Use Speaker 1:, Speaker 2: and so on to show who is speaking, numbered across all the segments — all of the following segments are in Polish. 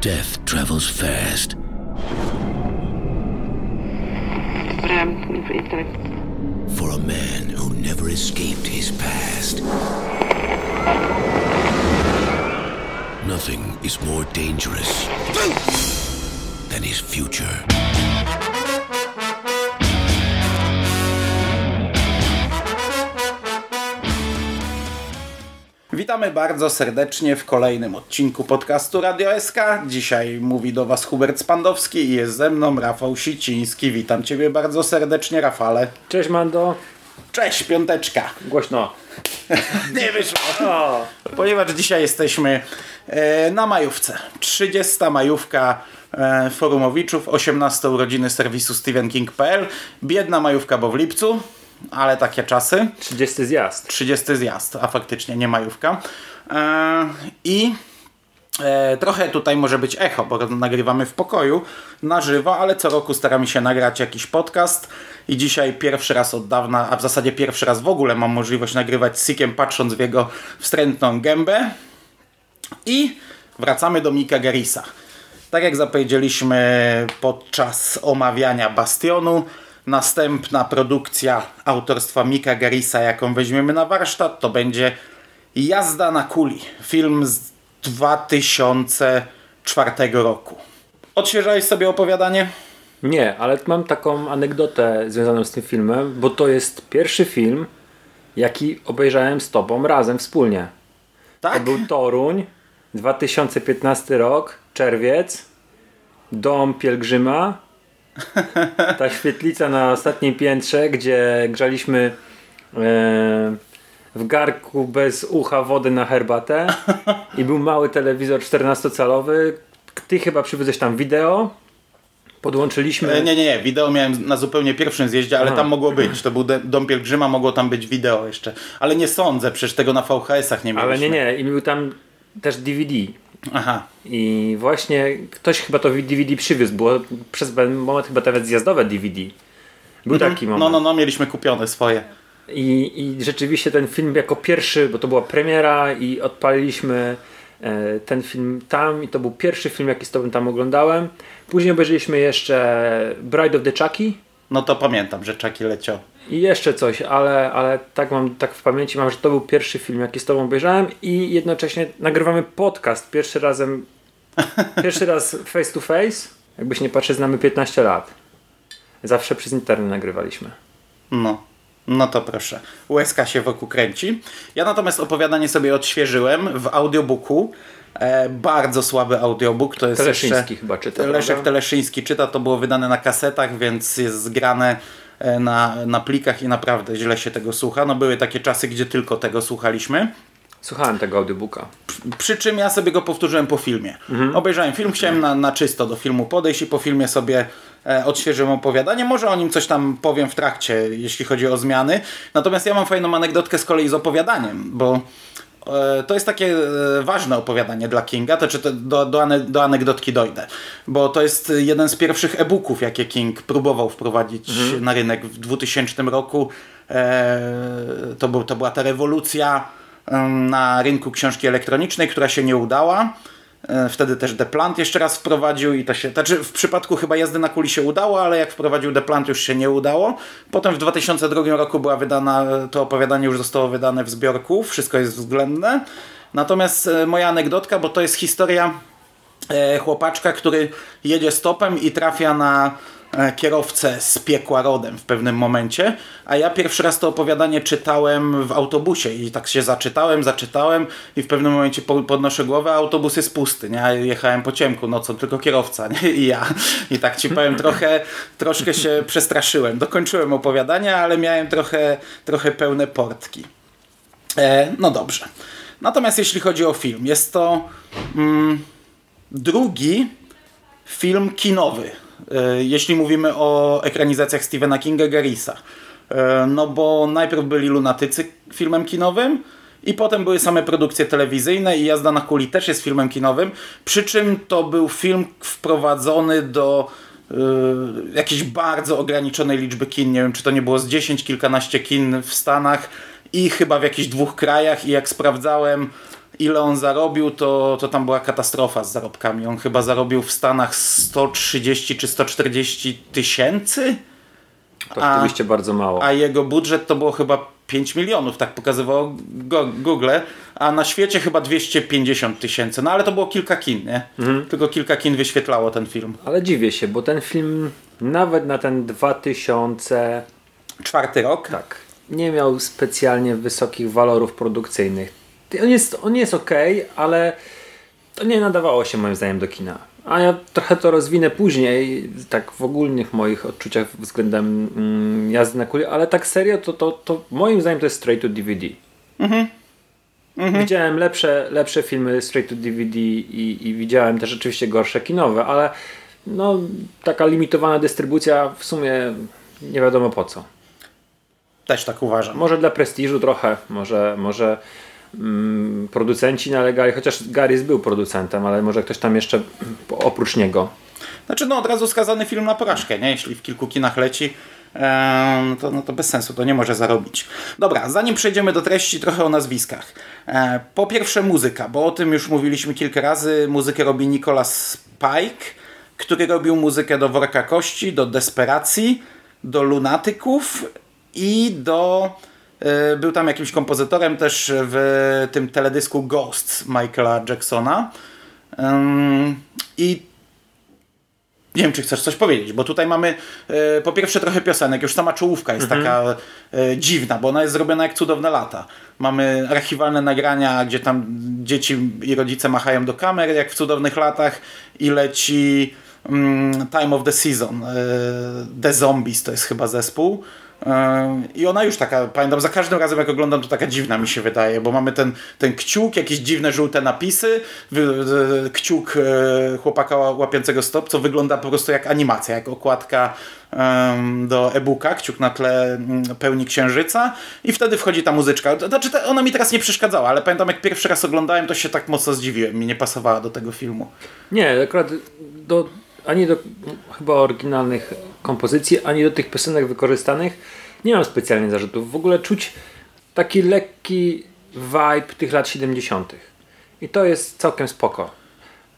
Speaker 1: Death travels fast. For a man who never escaped his past. Nothing is more dangerous than his future.
Speaker 2: Witamy bardzo serdecznie w kolejnym odcinku podcastu Radio SK. Dzisiaj mówi do Was Hubert Spandowski i jest ze mną Rafał Siciński. Witam Ciebie bardzo serdecznie, Rafale.
Speaker 3: Cześć Mando.
Speaker 2: Cześć, piąteczka.
Speaker 3: Głośno.
Speaker 2: Nie wyszło. Ponieważ dzisiaj jesteśmy e, na majówce. 30. majówka e, Forumowiczów, 18 urodziny serwisu StephenKing.pl. Biedna majówka, bo w lipcu, ale takie czasy.
Speaker 3: 30 zjazd.
Speaker 2: 30 zjazd, a faktycznie nie majówka. E, I e, trochę tutaj może być echo, bo nagrywamy w pokoju na żywo, ale co roku staramy się nagrać jakiś podcast. I dzisiaj pierwszy raz od dawna, a w zasadzie pierwszy raz w ogóle mam możliwość nagrywać z Sikiem, patrząc w jego wstrętną gębę. I wracamy do Mika Garisa. Tak jak zapowiedzieliśmy podczas omawiania Bastionu, następna produkcja autorstwa Mika Garisa, jaką weźmiemy na warsztat, to będzie Jazda na kuli. Film z 2004 roku. Odświeżałeś sobie opowiadanie?
Speaker 3: Nie, ale mam taką anegdotę związaną z tym filmem, bo to jest pierwszy film, jaki obejrzałem z tobą razem wspólnie.
Speaker 2: Tak?
Speaker 3: To był Toruń, 2015 rok, czerwiec, dom pielgrzyma, ta świetlica na ostatnim piętrze, gdzie grzaliśmy e, w garku bez ucha wody na herbatę i był mały telewizor 14-calowy. Ty chyba przywiozłeś tam wideo. Podłączyliśmy.
Speaker 2: E, Nie, nie, nie. Wideo miałem na zupełnie pierwszym zjeździe, ale
Speaker 3: Aha.
Speaker 2: tam mogło być. To był Dom Pielgrzyma, mogło tam być wideo jeszcze. Ale nie sądzę, przecież tego na VHS-ach nie mieliśmy.
Speaker 3: Ale nie, nie. I był tam też DVD.
Speaker 2: Aha.
Speaker 3: I właśnie ktoś chyba to DVD przywiózł, było przez pewien moment chyba nawet zjazdowe DVD. Był taki moment.
Speaker 2: No, no, no, mieliśmy kupione swoje.
Speaker 3: I, I rzeczywiście ten film jako pierwszy, bo to była premiera i odpaliliśmy e, ten film tam i to był pierwszy film, jaki z tobą tam oglądałem. Później obejrzeliśmy jeszcze Bride of the Chucky
Speaker 2: No to pamiętam, że Czaki leciał.
Speaker 3: i jeszcze coś, ale, ale tak mam tak w pamięci mam, że to był pierwszy film, jaki z tobą obejrzałem i jednocześnie nagrywamy podcast pierwszy razem pierwszy raz face to face. Jakbyś nie patrzeć, znamy 15 lat. Zawsze przez internet nagrywaliśmy.
Speaker 2: No. No to proszę. Łezka się wokół kręci. Ja natomiast opowiadanie sobie odświeżyłem w audiobooku. E, bardzo słaby audiobook. To jest
Speaker 3: Teleszyński
Speaker 2: jeszcze...
Speaker 3: chyba czyta,
Speaker 2: Leszek
Speaker 3: prawda?
Speaker 2: Teleszyński czyta. To było wydane na kasetach, więc jest zgrane e, na, na plikach i naprawdę źle się tego słucha. No były takie czasy, gdzie tylko tego słuchaliśmy.
Speaker 3: Słuchałem tego audiobooka.
Speaker 2: Przy czym ja sobie go powtórzyłem po filmie. Obejrzałem film, chciałem na, na czysto do filmu podejść i po filmie sobie e, odświeżyłem opowiadanie. Może o nim coś tam powiem w trakcie, jeśli chodzi o zmiany. Natomiast ja mam fajną anegdotkę z kolei z opowiadaniem, bo to jest takie e, ważne opowiadanie dla Kinga, to czy to do, do, do anegdotki dojdę, bo to jest jeden z pierwszych e-booków, jakie King próbował wprowadzić na rynek w 2000 roku. E, to, był, to była ta rewolucja na rynku książki elektronicznej, która się nie udała. E, Wtedy też Deplant jeszcze raz wprowadził i to się, znaczy w przypadku chyba jazdy na kuli się udało, ale jak wprowadził Deplant już się nie udało. Potem w 2002 roku była wydana, to opowiadanie już zostało wydane w zbiorku, wszystko jest względne. Natomiast e, moja anegdotka, bo to jest historia e, chłopaczka, który jedzie stopem i trafia na kierowcę z piekła rodem w pewnym momencie, a ja pierwszy raz to opowiadanie czytałem w autobusie i tak się zaczytałem, zaczytałem i w pewnym momencie po- podnoszę głowę, a autobus jest pusty, nie? Jechałem po ciemku nocą, tylko kierowca, nie? I ja. I tak ci powiem, trochę, troszkę się przestraszyłem. Dokończyłem opowiadanie, ale miałem trochę, trochę pełne portki. E, no dobrze. Natomiast jeśli chodzi o film, jest to mm, drugi film kinowy, e, jeśli mówimy o ekranizacjach Stephena Kinga Garrisa. E, No bo najpierw byli Lunatycy filmem kinowym i potem były same produkcje telewizyjne i Jazda na kuli też jest filmem kinowym, przy czym to był film wprowadzony do y, jakiejś bardzo ograniczonej liczby kin, nie wiem czy to nie było z 10, kilkanaście kin w Stanach i chyba w jakichś dwóch krajach. I jak sprawdzałem ile on zarobił, to, to tam była katastrofa z zarobkami. On chyba zarobił w Stanach 130 czy 140 tysięcy,
Speaker 3: To rzeczywiście bardzo mało.
Speaker 2: a jego budżet to było chyba 5 milionów, tak pokazywało go- Google, a na świecie chyba 250 tysięcy. No ale to było kilka kin, nie? Tylko kilka kin wyświetlało ten film.
Speaker 3: Ale dziwię się, bo ten film nawet na ten 2000
Speaker 2: Czwarty rok.
Speaker 3: tak nie miał specjalnie wysokich walorów produkcyjnych. On jest, on jest ok, ale to nie nadawało się moim zdaniem do kina. A ja trochę to rozwinę później, tak w ogólnych moich odczuciach względem mm, jazdy na kuli, ale tak serio to, to, to moim zdaniem to jest straight to DVD. Widziałem lepsze, lepsze filmy straight to DVD i, i widziałem też rzeczywiście gorsze kinowe, ale no, taka limitowana dystrybucja w sumie nie wiadomo po co.
Speaker 2: Też tak uważam.
Speaker 3: Może dla prestiżu trochę, może, może producenci nalegali, chociaż Garys był producentem, ale może ktoś tam jeszcze oprócz niego.
Speaker 2: Znaczy, no od razu skazany film na porażkę, nie? Jeśli w kilku kinach leci, to, no to bez sensu, to nie może zarobić. Dobra, zanim przejdziemy do treści, trochę o nazwiskach. E, po pierwsze muzyka, bo o tym już mówiliśmy kilka razy. Muzykę robi Nicholas Pike, który robił muzykę do Worka Kości, do Desperacji, do Lunatyków i do... e, Był tam jakimś kompozytorem też w tym teledysku Ghosts Michaela Jacksona. I nie wiem, czy chcesz coś powiedzieć, bo tutaj mamy e, po pierwsze trochę piosenek, już sama czołówka jest taka e, dziwna, bo ona jest zrobiona jak cudowne lata. Mamy archiwalne nagrania, gdzie tam dzieci i rodzice machają do kamer, jak w cudownych latach i leci mm, Time of the Season. E, the Zombies to jest chyba zespół. I ona już taka, pamiętam, za każdym razem jak oglądam, to taka dziwna mi się wydaje, bo mamy ten, ten kciuk, jakieś dziwne żółte napisy, e, kciuk e, chłopaka ła- łapiącego stop, co wygląda po prostu jak animacja, jak okładka do e-booka, kciuk na tle mm, pełni księżyca i wtedy wchodzi ta muzyczka. Znaczy, ona mi teraz nie przeszkadzała, ale pamiętam jak pierwszy raz oglądałem, to się tak mocno zdziwiłem, mi nie pasowała do tego filmu.
Speaker 3: Nie, akurat do, ani do chyba oryginalnych kompozycji, ani do tych piosenek wykorzystanych nie mam specjalnie zarzutów. W ogóle czuć taki lekki vibe tych lat 70. I to jest całkiem spoko.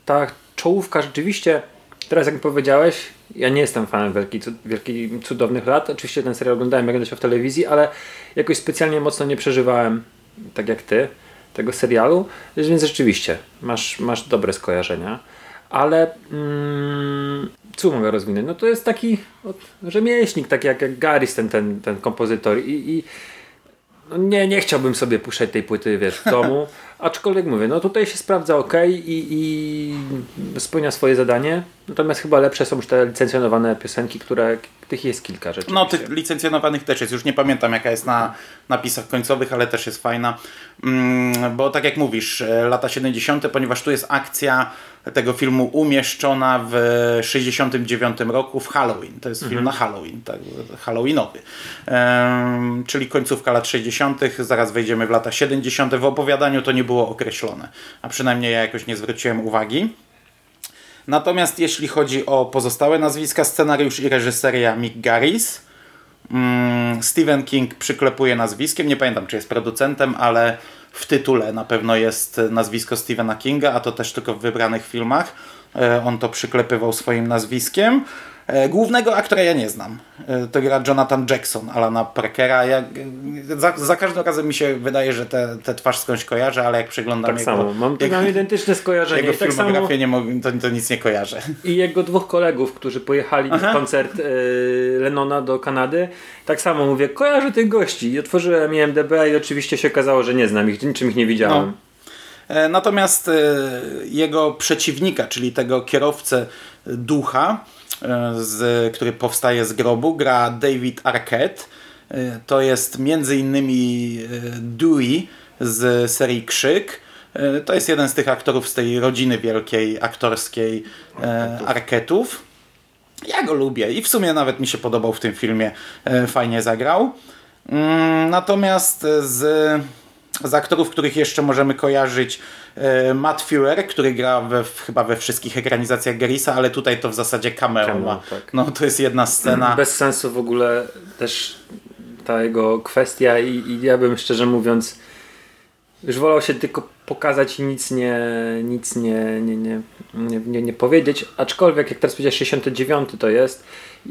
Speaker 3: Ta czołówka rzeczywiście, teraz jak mi powiedziałeś, ja nie jestem fanem wielkich, wielkich cudownych lat. Oczywiście ten serial oglądałem jak się w telewizji, ale jakoś specjalnie mocno nie przeżywałem, tak jak ty, tego serialu. Więc rzeczywiście, masz, masz dobre skojarzenia. Ale mm, co mogę rozwinąć? No to jest taki rzemieślnik, taki jak, jak Garys, ten, ten, ten kompozytor. I, i no nie, nie chciałbym sobie puszczać tej płyty wiesz, w domu. Aczkolwiek mówię, no tutaj się sprawdza ok i, i spełnia swoje zadanie. Natomiast chyba lepsze są już te licencjonowane piosenki, które tych jest kilka rzeczy.
Speaker 2: No, tych licencjonowanych też jest. Już nie pamiętam, jaka jest na napisach końcowych, ale też jest fajna. Mm, bo tak jak mówisz, e, lata 70., ponieważ tu jest akcja tego filmu umieszczona w 69 roku w Halloween. To jest film na Halloween, tak, Halloweenowy. Em, czyli końcówka lat 60., zaraz wejdziemy w lata 70. W opowiadaniu to nie było określone, a przynajmniej ja jakoś nie zwróciłem uwagi. Natomiast jeśli chodzi o pozostałe nazwiska, scenariusz i reżyseria Mick Garris. Mm, Stephen King przyklepuje nazwiskiem, nie pamiętam czy jest producentem, ale w tytule na pewno jest nazwisko Stephena Kinga, a to też tylko w wybranych filmach. E, On to przyklepywał swoim nazwiskiem. E, Głównego aktora ja nie znam. E, To gra Jonathan Jackson, Alana Parkera. Ja, za, za każdym razem mi się wydaje, że tę te, twarz skądś kojarzę, ale jak przeglądam
Speaker 3: tak
Speaker 2: jego,
Speaker 3: samo. Mam,
Speaker 2: jego,
Speaker 3: mam identyczne skojarzenie.
Speaker 2: jego
Speaker 3: tak
Speaker 2: filmografię, nie mogę, to, to nic nie kojarzę.
Speaker 3: I jego dwóch kolegów, którzy pojechali na koncert y, Lennona do Kanady, tak samo mówię, kojarzę tych gości. I otworzyłem IMDB i oczywiście się okazało, że nie znam ich, niczym ich nie widziałem.
Speaker 2: E, Natomiast e, jego przeciwnika, czyli tego kierowcę ducha, e, z, który powstaje z grobu, gra David Arquette. E, To jest między innymi e, Dewey z serii Krzyk. E, To jest jeden z tych aktorów z tej rodziny wielkiej aktorskiej e, Arquettów. Ja go lubię i w sumie nawet mi się podobał w tym filmie. E, Fajnie zagrał. Mm, Natomiast z, z aktorów, których jeszcze możemy kojarzyć, e, Matt Fuller, który gra we, w- chyba we wszystkich ekranizacjach Garrisa, ale tutaj to w zasadzie cameo
Speaker 3: Cameo,
Speaker 2: ma.
Speaker 3: tak.
Speaker 2: No to jest jedna scena.
Speaker 3: Bez sensu w ogóle też ta jego kwestia i, i ja bym szczerze mówiąc Już wolał się tylko pokazać i nic nie, nic nie, nie, nie, nie, nie, nie powiedzieć. Aczkolwiek, jak teraz powiedziałeś, 69 to jest.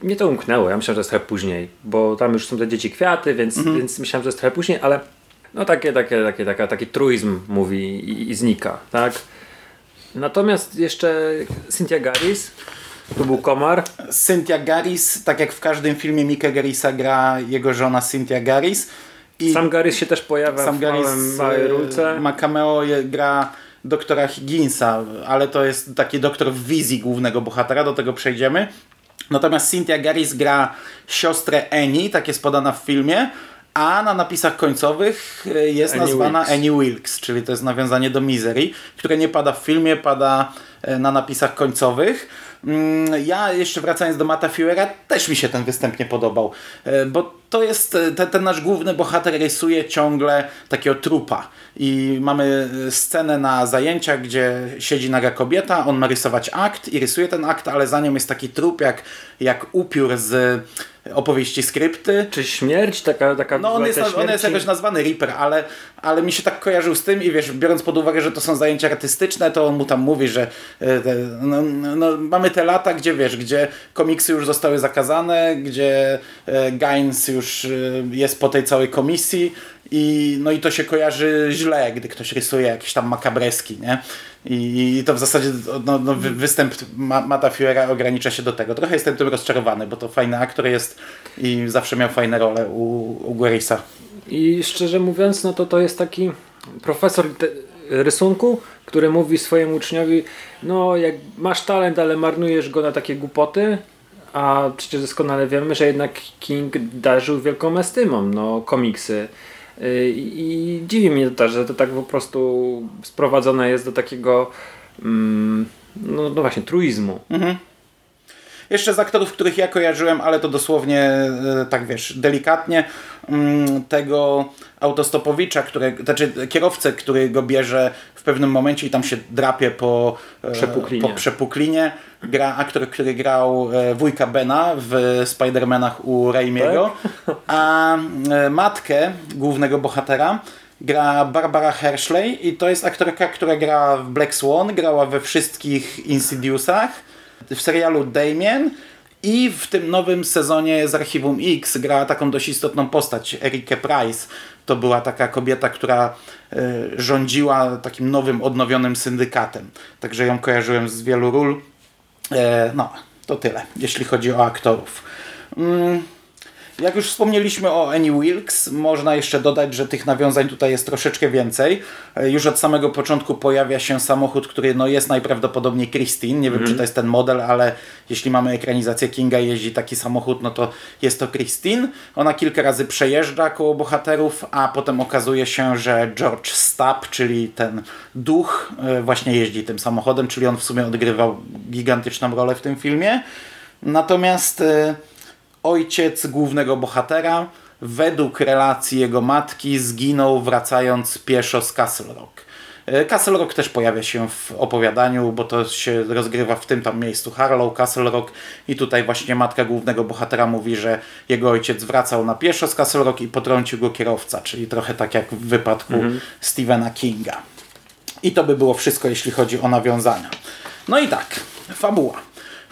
Speaker 3: Mnie to umknęło. Ja myślałem, że jest trochę później, bo tam już są te dzieci kwiaty, więc,
Speaker 2: Mhm.
Speaker 3: więc myślałem, że jest trochę później, ale no takie, takie, takie, taka, taki truizm mówi i, i znika, tak? Natomiast jeszcze Cynthia Garis, to był komar.
Speaker 2: Cynthia Garis, tak jak w każdym filmie Mika Garisa gra jego żona Cynthia Garis. I
Speaker 3: Sam Garis się też pojawia
Speaker 2: sam
Speaker 3: w
Speaker 2: Garis
Speaker 3: małym, małej
Speaker 2: e,
Speaker 3: rulce.
Speaker 2: ma cameo, gra doktora Higginsa, ale to jest taki doktor w wizji głównego bohatera, do tego przejdziemy. Natomiast Cynthia Garis gra siostrę Annie, tak jest podana w filmie, a na napisach końcowych e, jest
Speaker 3: Annie
Speaker 2: nazwana
Speaker 3: Wilkes.
Speaker 2: Annie Wilkes, czyli to jest nawiązanie do Misery, które nie pada w filmie, pada e, na napisach końcowych. Mm, Ja jeszcze wracając do Mata Fuera, też mi się ten występ nie podobał, e, bo to jest, ten, ten nasz główny bohater rysuje ciągle takiego trupa i mamy scenę na zajęciach, gdzie siedzi naga kobieta, on ma rysować akt i rysuje ten akt, ale za nią jest taki trup jak, jak upiór z opowieści skrypty.
Speaker 3: Czy śmierć? Taka, taka
Speaker 2: No on jest, on jest jakoś nazwany Reaper, ale, ale mi się tak kojarzył z tym i wiesz, biorąc pod uwagę, że to są zajęcia artystyczne, to on mu tam mówi, że e, no, no, mamy te lata, gdzie wiesz, gdzie komiksy już zostały zakazane, gdzie e, Gaines już e, jest po tej całej komisji i no i to się kojarzy źle, gdy ktoś rysuje jakieś tam makabreski, nie? I, to w zasadzie no, no, wy, występ Ma- Mata Fuera ogranicza się do tego. Trochę jestem tym rozczarowany, bo to fajny aktor jest i zawsze miał fajne role u, u Guerisa.
Speaker 3: I szczerze mówiąc, no to to jest taki profesor rysunku, który mówi swojemu uczniowi, no jak masz talent, ale marnujesz go na takie głupoty, a przecież doskonale wiemy, że jednak King darzył wielką estymą, no komiksy. Y, I dziwi mnie to, że to tak po prostu sprowadzone jest do takiego mm, no, no właśnie, truizmu.
Speaker 2: Jeszcze z aktorów, których ja kojarzyłem, ale to dosłownie e, tak wiesz, delikatnie, tego autostopowicza, które, znaczy kierowcę, który go bierze w pewnym momencie i tam się drapie po e,
Speaker 3: Przepuklinie.
Speaker 2: Po przepuklinie. Gra aktor, który grał e, wujka Bena w Spider-Manach u Raimiego, a e, matkę głównego bohatera gra Barbara Hershey i to jest aktorka, która gra w Black Swan, grała we wszystkich Insidiousach, w serialu Damien i w tym nowym sezonie z Archiwum X grała taką dość istotną postać, Erikę Price. To była taka kobieta, która e, rządziła takim nowym, odnowionym syndykatem. Także ją kojarzyłem z wielu ról. E, no, to tyle, jeśli chodzi o aktorów. Mm, jak już wspomnieliśmy o Annie Wilkes, można jeszcze dodać, że tych nawiązań tutaj jest troszeczkę więcej. E, Już od samego początku pojawia się samochód, który no, jest najprawdopodobniej Christine. Nie wiem, czy to jest ten model, ale jeśli mamy ekranizację Kinga jeździ taki samochód, no to jest to Christine. Ona kilka razy przejeżdża koło bohaterów, a potem okazuje się, że George Stapp, czyli ten duch, e, właśnie jeździ tym samochodem, czyli on w sumie odgrywał gigantyczną rolę w tym filmie. Natomiast e, ojciec głównego bohatera, według relacji jego matki, zginął wracając pieszo z Castle Rock. E, Castle Rock też pojawia się w opowiadaniu, bo to się rozgrywa w tym tam miejscu Harlow, Castle Rock i tutaj właśnie matka głównego bohatera mówi, że jego ojciec wracał na pieszo z Castle Rock i potrącił go kierowca, czyli trochę tak jak w wypadku Stephena Kinga. I to by było wszystko, jeśli chodzi o nawiązania. No i tak, fabuła.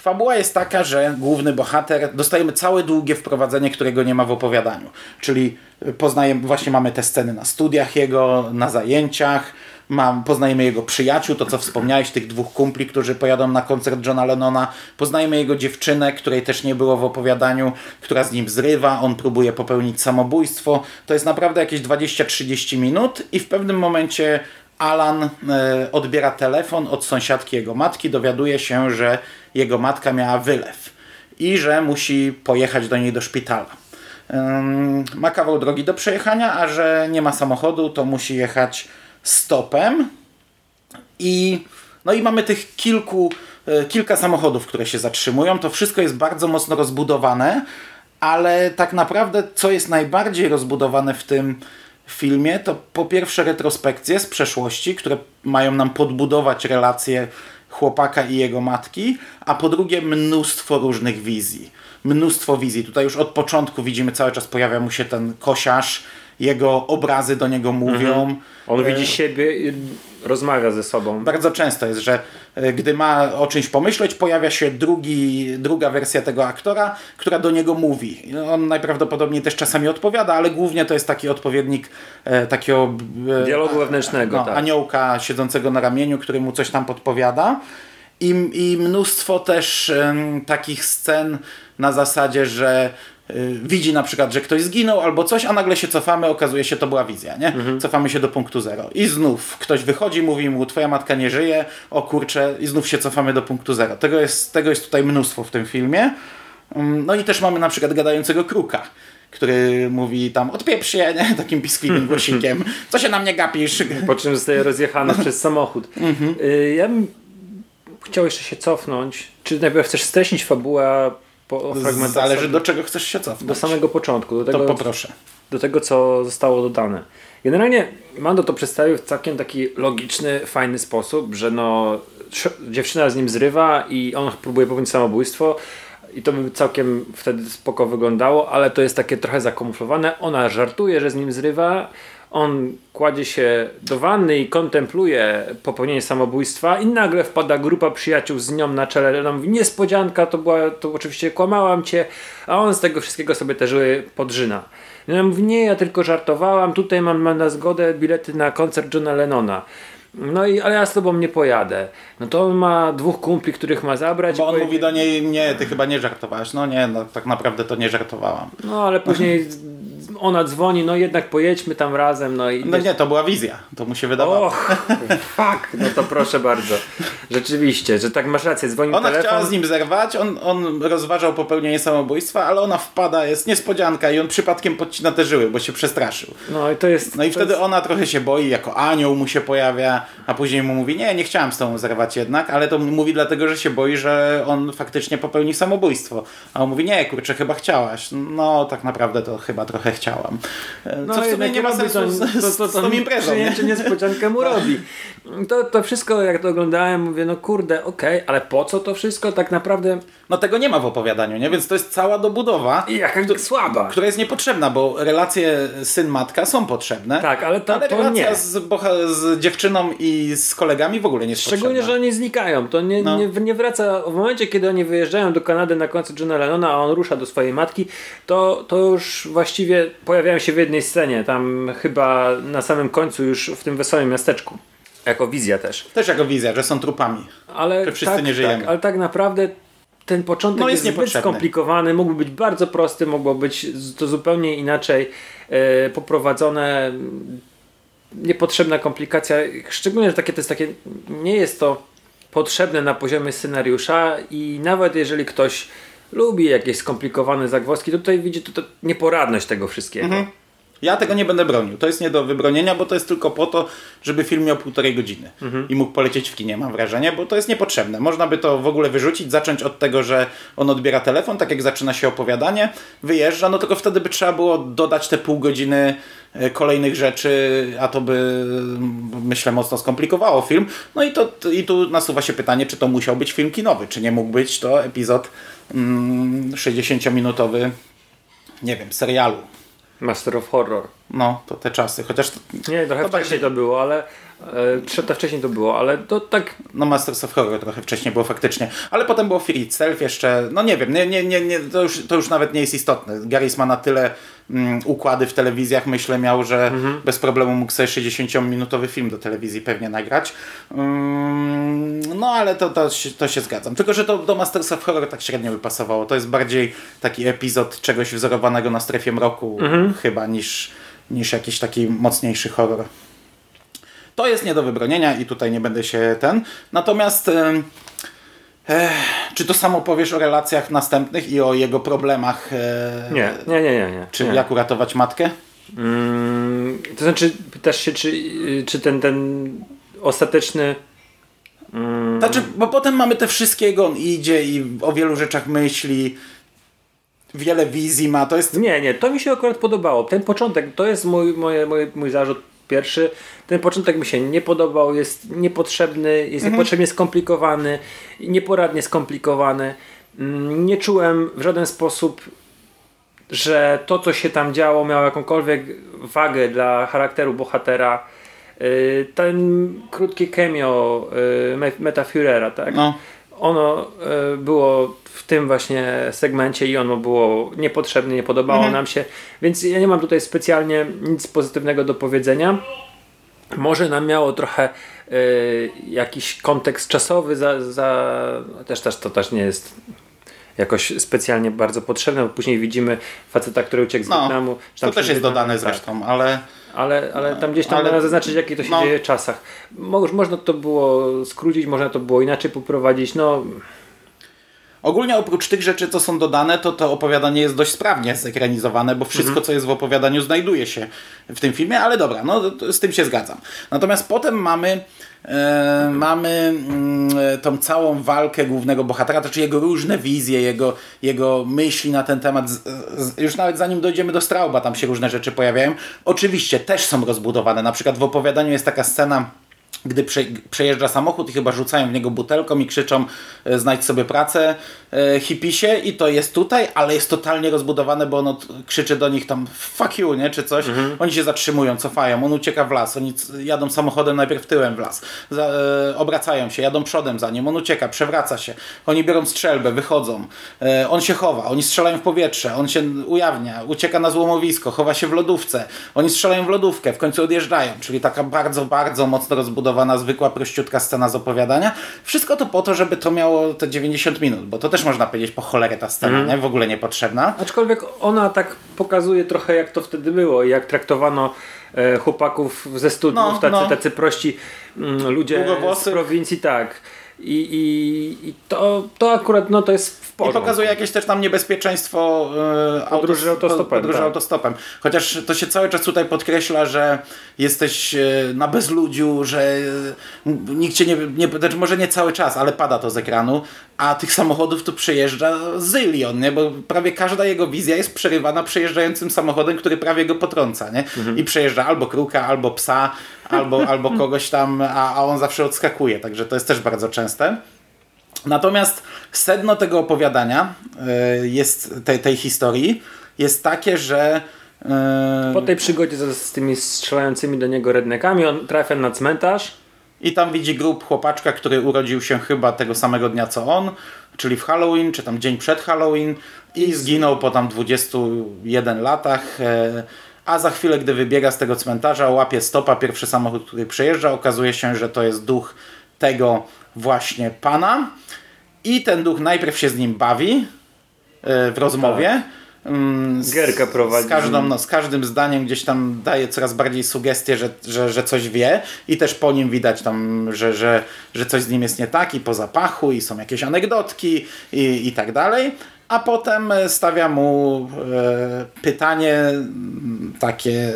Speaker 2: Fabuła jest taka, że główny bohater, dostajemy całe długie wprowadzenie, którego nie ma w opowiadaniu. Czyli poznajemy, właśnie mamy te sceny na studiach jego, na zajęciach, mam, poznajemy jego przyjaciół, to co wspomniałeś, tych dwóch kumpli, którzy pojadą na koncert Johna Lennona. Poznajemy jego dziewczynę, której też nie było w opowiadaniu, która z nim zrywa, on próbuje popełnić samobójstwo. To jest naprawdę jakieś 20-30 minut i w pewnym momencie Alan e, odbiera telefon od sąsiadki jego matki, dowiaduje się, że jego matka miała wylew i że musi pojechać do niej do szpitala. Ma kawał drogi do przejechania, a że nie ma samochodu, to musi jechać stopem. I, no i mamy tych kilku, e, kilka samochodów, które się zatrzymują. To wszystko jest bardzo mocno rozbudowane, ale tak naprawdę co jest najbardziej rozbudowane w tym filmie, to po pierwsze retrospekcje z przeszłości, które mają nam podbudować relacje chłopaka i jego matki, a po drugie mnóstwo różnych wizji. Mnóstwo wizji. Tutaj już od początku widzimy, cały czas pojawia mu się ten kosiarz jego obrazy do niego mówią.
Speaker 3: On
Speaker 2: E,
Speaker 3: widzi siebie i rozmawia ze sobą.
Speaker 2: Bardzo często jest, że e, gdy ma o czymś pomyśleć, pojawia się drugi, druga wersja tego aktora, która do niego mówi. On najprawdopodobniej też czasami odpowiada, ale głównie to jest taki odpowiednik e, takiego e,
Speaker 3: Dialogu wewnętrznego,
Speaker 2: no,
Speaker 3: tak.
Speaker 2: aniołka siedzącego na ramieniu, który mu coś tam podpowiada. I, i mnóstwo też em, takich scen na zasadzie, że widzi na przykład, że ktoś zginął albo coś, a nagle się cofamy, okazuje się, to była wizja, nie? Cofamy się do punktu zero. I znów ktoś wychodzi, mówi mu, twoja matka nie żyje, o kurczę, i znów się cofamy do punktu zero. Tego jest, tego jest tutaj mnóstwo w tym filmie. Mm, No i też mamy na przykład gadającego kruka, który mówi tam odpieprz się, nie? takim piskliwym głosikiem. Co się na mnie gapisz?
Speaker 3: Po czym zostaje rozjechany przez samochód.
Speaker 2: Mhm.
Speaker 3: Y, Ja bym chciał jeszcze się cofnąć. Czy najpierw chcesz streścić fabułę po?
Speaker 2: Zależy do czego chcesz się cofnąć.
Speaker 3: do samego początku. Do
Speaker 2: To
Speaker 3: tego,
Speaker 2: poproszę.
Speaker 3: do tego, co zostało dodane. Generalnie Mando to przedstawił w całkiem taki logiczny, fajny sposób, że no dziewczyna z nim zrywa i on próbuje popełnić samobójstwo i to by całkiem wtedy spoko wyglądało, ale to jest takie trochę zakamuflowane. Ona żartuje, że z nim zrywa, on kładzie się do wanny i kontempluje popełnienie samobójstwa i nagle wpada grupa przyjaciół z nią na czele. Ona mówi, niespodzianka, to była, to oczywiście kłamałam cię, a on z tego wszystkiego sobie też podrzyna. I ona mówi, nie, ja tylko żartowałam, tutaj mam, mam na zgodę bilety na koncert Johna Lennona. No i, ale ja z tobą nie pojadę. No to on ma dwóch kumpli, których ma zabrać.
Speaker 2: Bo on
Speaker 3: powie-
Speaker 2: mówi do niej, nie, ty chyba nie żartowałaś. No nie, no tak naprawdę to nie żartowałam.
Speaker 3: No ale później ona dzwoni, no jednak pojedźmy tam razem, no i...
Speaker 2: No nie, to była wizja. To mu się wydawało.
Speaker 3: Och, fuck, no to proszę bardzo. Rzeczywiście, że tak masz rację, dzwoni
Speaker 2: Ona
Speaker 3: telefon.
Speaker 2: chciała z nim zerwać, on, on rozważał popełnienie samobójstwa, ale ona wpada, jest niespodzianka i on przypadkiem podcina te żyły, bo się przestraszył.
Speaker 3: No i to jest...
Speaker 2: No i wtedy
Speaker 3: jest...
Speaker 2: ona trochę się boi, jako anioł mu się pojawia, a później mu mówi, nie, nie chciałam z tobą zerwać jednak, ale to mówi dlatego, że się boi, że on faktycznie popełni samobójstwo. A on mówi, nie, kurczę, chyba chciałaś. No, tak naprawdę to chyba trochę chciałam. E,
Speaker 3: No
Speaker 2: Co w sumie nie ma sensu
Speaker 3: to,
Speaker 2: z,
Speaker 3: to,
Speaker 2: z,
Speaker 3: to,
Speaker 2: z
Speaker 3: to,
Speaker 2: tą imprezą. nie?
Speaker 3: Niespodziankę mu robi. To, to wszystko, jak to oglądałem, mówię, no kurde, okej, ale po co to wszystko tak naprawdę?
Speaker 2: No tego nie ma w opowiadaniu, nie? Więc to jest cała dobudowa,
Speaker 3: I jaka słaba.
Speaker 2: która jest niepotrzebna, bo relacje syn-matka są potrzebne.
Speaker 3: Tak, ale to,
Speaker 2: ale
Speaker 3: to
Speaker 2: relacja
Speaker 3: nie.
Speaker 2: z, boha- z dziewczyną i z kolegami w ogóle nie jest
Speaker 3: Szczególnie, że
Speaker 2: potrzebna.
Speaker 3: oni znikają. To nie,
Speaker 2: No.
Speaker 3: nie, nie wraca. W momencie, kiedy oni wyjeżdżają do Kanady na koncert Johna Lennona, a on rusza do swojej matki, to, to już właściwie pojawiają się w jednej scenie. Tam chyba na samym końcu, już w tym wesołym miasteczku. Jako wizja też.
Speaker 2: Też jako wizja, że są trupami.
Speaker 3: Ale
Speaker 2: Że wszyscy
Speaker 3: tak,
Speaker 2: nie żyjemy.
Speaker 3: Tak, ale tak naprawdę ten początek
Speaker 2: No,
Speaker 3: jest,
Speaker 2: jest
Speaker 3: zbyt skomplikowany, mógłby być bardzo prosty, mogło być to zupełnie inaczej e, poprowadzone. Niepotrzebna komplikacja, szczególnie, że takie to jest takie, nie jest to potrzebne na poziomie scenariusza i nawet jeżeli ktoś lubi jakieś skomplikowane zagwozdki, to tutaj widzi to, to nieporadność tego wszystkiego.
Speaker 2: Mhm. Ja tego nie będę bronił. To jest nie do wybronienia, bo to jest tylko po to, żeby film miał półtorej godziny i mógł polecieć w kinie, mam wrażenie, bo to jest niepotrzebne. Można by to w ogóle wyrzucić, zacząć od tego, że on odbiera telefon, tak jak zaczyna się opowiadanie, wyjeżdża, no tylko wtedy by trzeba było dodać te pół godziny e, kolejnych rzeczy, a to by mm, myślę mocno skomplikowało film. No i, to, i tu nasuwa się pytanie, czy to musiał być film kinowy, czy nie mógł być to epizod mm, 60-minutowy, nie wiem, serialu.
Speaker 3: Master of Horror.
Speaker 2: No, to te czasy. Chociaż to,
Speaker 3: Nie, trochę
Speaker 2: To
Speaker 3: wcześniej to było, ale e, trzy lata wcześniej to było, ale to tak
Speaker 2: no Masters of Horror trochę wcześniej było faktycznie. Ale potem było Fear Itself jeszcze, no nie wiem, nie, nie, nie, nie, to, już, to już nawet nie jest istotne. Garys ma na tyle układy w telewizjach, myślę miał, że bez problemu mógł sobie 60-minutowy film do telewizji pewnie nagrać. Mm, no ale to, to, się- to się zgadzam. Tylko, że to do Masters of Horror tak średnio by pasowało. To jest bardziej taki epizod czegoś wzorowanego na strefie mroku chyba niż, niż jakiś taki mocniejszy horror. To jest nie do wybronienia i tutaj nie będę się ten. Natomiast czy to samo powiesz o relacjach następnych i o jego problemach? e,
Speaker 3: nie, nie, nie, nie. nie.
Speaker 2: Czy
Speaker 3: nie.
Speaker 2: jak uratować matkę?
Speaker 3: Mm, to znaczy, pytasz się, czy, czy ten, ten ostateczny. Mm,
Speaker 2: Znaczy, bo potem mamy te wszystkiego, on idzie i o wielu rzeczach myśli, wiele wizji ma, to jest...
Speaker 3: nie, nie, to mi się akurat podobało. Ten początek, to jest mój, moje, moje, mój zarzut pierwszy. Ten początek mi się nie podobał, jest niepotrzebny, jest niepotrzebnie skomplikowany, nieporadnie skomplikowany. Mm, Nie czułem w żaden sposób że to, co się tam działo, miało jakąkolwiek wagę dla charakteru bohatera. Y, ten krótki cameo y, Meta Führera, tak?
Speaker 2: No.
Speaker 3: Ono y, było w tym właśnie segmencie i ono było niepotrzebne, nie podobało
Speaker 2: Mhm.
Speaker 3: nam się, więc ja nie mam tutaj specjalnie nic pozytywnego do powiedzenia. Może nam miało trochę y, jakiś kontekst czasowy za, za też, też to też nie jest jakoś specjalnie bardzo potrzebne, bo później widzimy faceta, który uciekł z
Speaker 2: No,
Speaker 3: Wietnamu.
Speaker 2: To też jest dodane
Speaker 3: tak.
Speaker 2: zresztą, ale
Speaker 3: Ale, ale tam gdzieś tam
Speaker 2: Ale-
Speaker 3: zaznaczyć, jakie to się
Speaker 2: no.
Speaker 3: dzieje w czasach. Mo, można to było skrócić, można to było inaczej poprowadzić. No,
Speaker 2: Ogólnie oprócz tych rzeczy, co są dodane, to to opowiadanie jest dość sprawnie zekranizowane, bo wszystko,
Speaker 3: Mhm.
Speaker 2: co jest w opowiadaniu, znajduje się w tym filmie, ale dobra, no z tym się zgadzam. Natomiast potem mamy, e, mamy mm, e, tą całą walkę głównego bohatera, to znaczy jego różne wizje, jego, jego myśli na ten temat. Już nawet zanim dojdziemy do Strauba, tam się różne rzeczy pojawiają. Oczywiście też są rozbudowane. Na przykład w opowiadaniu jest taka scena gdy prze, przejeżdża samochód i chyba rzucają w niego butelką i krzyczą e, znajdź sobie pracę e, hipisie i to jest tutaj, ale jest totalnie rozbudowane, bo ono t- krzyczy do nich tam fuck you, nie, czy coś. Oni się zatrzymują, cofają, on ucieka w las, oni jadą samochodem najpierw tyłem w las, za, e, obracają się, jadą przodem za nim, on ucieka, przewraca się, oni biorą strzelbę, wychodzą, e, on się chowa, oni strzelają w powietrze, on się ujawnia, ucieka na złomowisko, chowa się w lodówce, oni strzelają w lodówkę, w końcu odjeżdżają, czyli taka bardzo, bardzo mocno rozbudowana, zwykła, prościutka scena z opowiadania. Wszystko to po to, żeby to miało te 90 minut, bo to też można powiedzieć po cholerę ta scena, nie? W ogóle niepotrzebna.
Speaker 3: aczkolwiek ona tak pokazuje trochę, jak to wtedy było i jak traktowano e, chłopaków ze studiów,
Speaker 2: No,
Speaker 3: tacy,
Speaker 2: no.
Speaker 3: tacy prości mm, ludzie z prowincji, tak. I, i, i to, to akurat no, to jest w
Speaker 2: I
Speaker 3: porządku.
Speaker 2: pokazuje jakieś też tam niebezpieczeństwo e,
Speaker 3: Podróży
Speaker 2: autos-
Speaker 3: autostopem,
Speaker 2: Podróży
Speaker 3: tak.
Speaker 2: autostopem. Chociaż to się cały czas tutaj podkreśla, że jesteś e, na bezludziu, że e, nikt cię nie, nie znaczy może nie cały czas, ale pada to z ekranu, a tych samochodów tu przejeżdża zylion, nie? bo prawie każda jego wizja jest przerywana przejeżdżającym samochodem, który prawie go potrąca. Nie?
Speaker 3: Mhm.
Speaker 2: I przejeżdża albo kruka, albo psa, albo, albo kogoś tam, a, a on zawsze odskakuje, także to jest też bardzo częste. Natomiast sedno tego opowiadania y, jest tej, tej historii jest takie, że y,
Speaker 3: Po tej przygodzie z, z tymi strzelającymi do niego rednekami on trafia na cmentarz.
Speaker 2: i tam widzi grup chłopaczka, który urodził się chyba tego samego dnia co on, czyli w Halloween, czy tam dzień przed Halloween i zginął po tam 21 latach. e, A za chwilę, gdy wybiega z tego cmentarza, łapie stopa, pierwszy samochód, który przejeżdża, okazuje się, że to jest duch tego właśnie pana. I ten duch najpierw się z nim bawi e, w rozmowie. Mm, z-
Speaker 3: prowadzi.
Speaker 2: Z, każdą, no, z każdym zdaniem gdzieś tam daje coraz bardziej sugestię, że, że, że coś wie i też po nim widać tam, że, że, że coś z nim jest nie tak i po zapachu i są jakieś anegdotki i, i tak dalej. A potem e, stawia mu e, pytanie mm, takie, e,